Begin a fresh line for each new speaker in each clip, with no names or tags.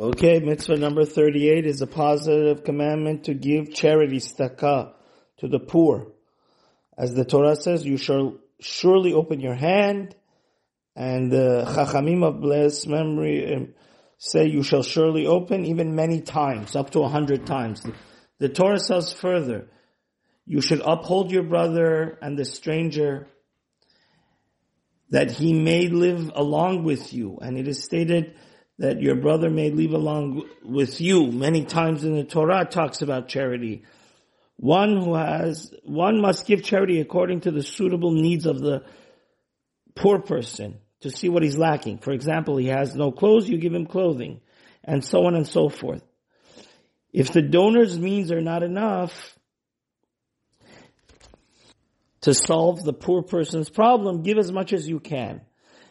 Okay, mitzvah number 38 is a positive commandment to give charity, tzedakah, to the poor. As the Torah says, you shall surely open your hand, and the Chachamim of blessed memory um, say you shall surely open even many times, up to a hundred times. The Torah says further, you should uphold your brother and the stranger that he may live along with you. And it is stated that your brother may live along with you. Many times in the Torah talks about charity. One who has, one must give charity according to the suitable needs of the poor person to see what he's lacking. For example, he has no clothes, you give him clothing and so on and so forth. If the donor's means are not enough to solve the poor person's problem, give as much as you can.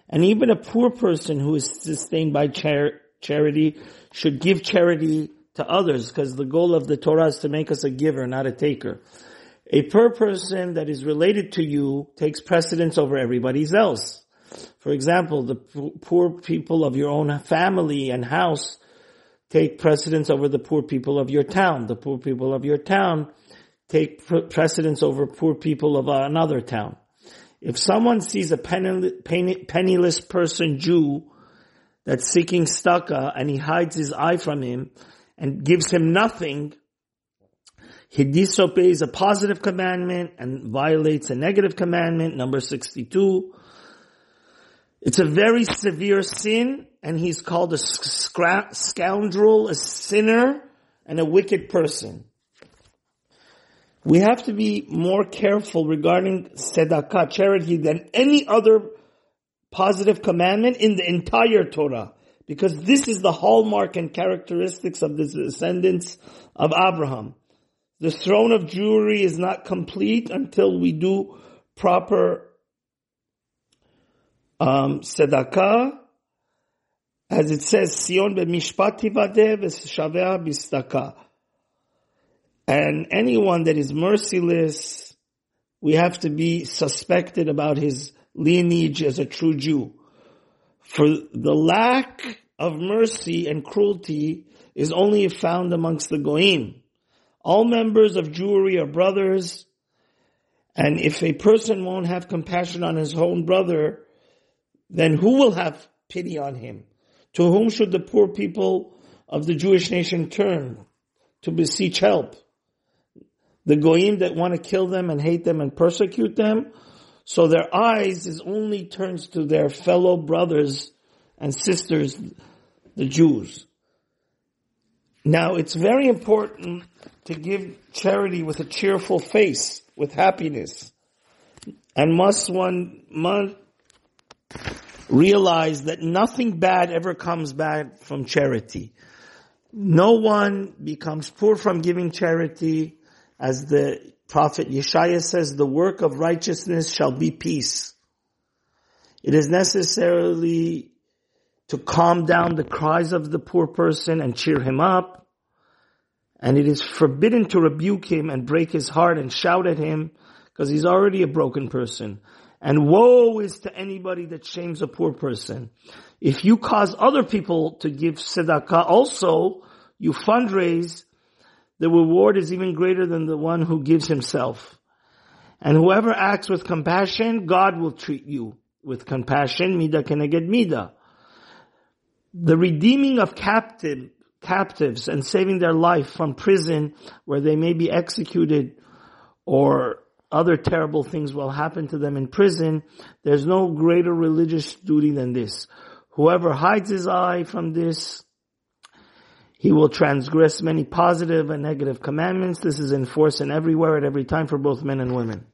And even a poor person who is sustained by char- charity should give charity to others because the goal of the Torah is to make us a giver, not a taker. A poor person that is related to you takes precedence over everybody else. For example, the poor people of your own family and house take precedence over the poor people of your town. The poor people of your town take precedence over poor people of another town. If someone sees a penniless person Jew that's seeking tzedakah and he hides his eye from him and gives him nothing, he disobeys a positive commandment and violates a negative commandment, number 62. It's a very severe sin and he's called a scoundrel, a sinner, and a wicked person we have to be more careful regarding tzedakah, charity, than any other positive commandment in the entire Torah. Because this is the hallmark and characteristics of the descendants of Abraham. The throne of Jewry is not complete until we do proper um, tzedakah, as it says, Sion b'mishpat tivadeh v'shaveh b'staka. And anyone that is merciless, we have to be suspected about his lineage as a true Jew. For the lack of mercy and cruelty is only found amongst the Goyim. All members of Jewry are brothers, and if a person won't have compassion on his own brother, then who will have pity on him? To whom should the poor people of the Jewish nation turn to beseech help? The goyim that want to kill them and hate them and persecute them. So their eyes is only turns to their fellow brothers and sisters, the Jews. Now it's very important to give charity with a cheerful face, with happiness. And must one must realize that nothing bad ever comes back from charity. No one becomes poor from giving charity as the prophet Yeshaya says, the work of righteousness shall be peace. It is necessarily to calm down the cries of the poor person and cheer him up. And it is forbidden to rebuke him and break his heart and shout at him because he's already a broken person. And woe is to anybody that shames a poor person. If you cause other people to give tzedakah also, you fundraise the reward is even greater than the one who gives himself. And whoever acts with compassion, God will treat you with compassion, mida keneged mida. The redeeming of captive, captives and saving their life from prison where they may be executed or other terrible things will happen to them in prison, there's no greater religious duty than this. Whoever hides his eye from this, he will transgress many positive and negative commandments. This is enforced in everywhere at every time for both men and women.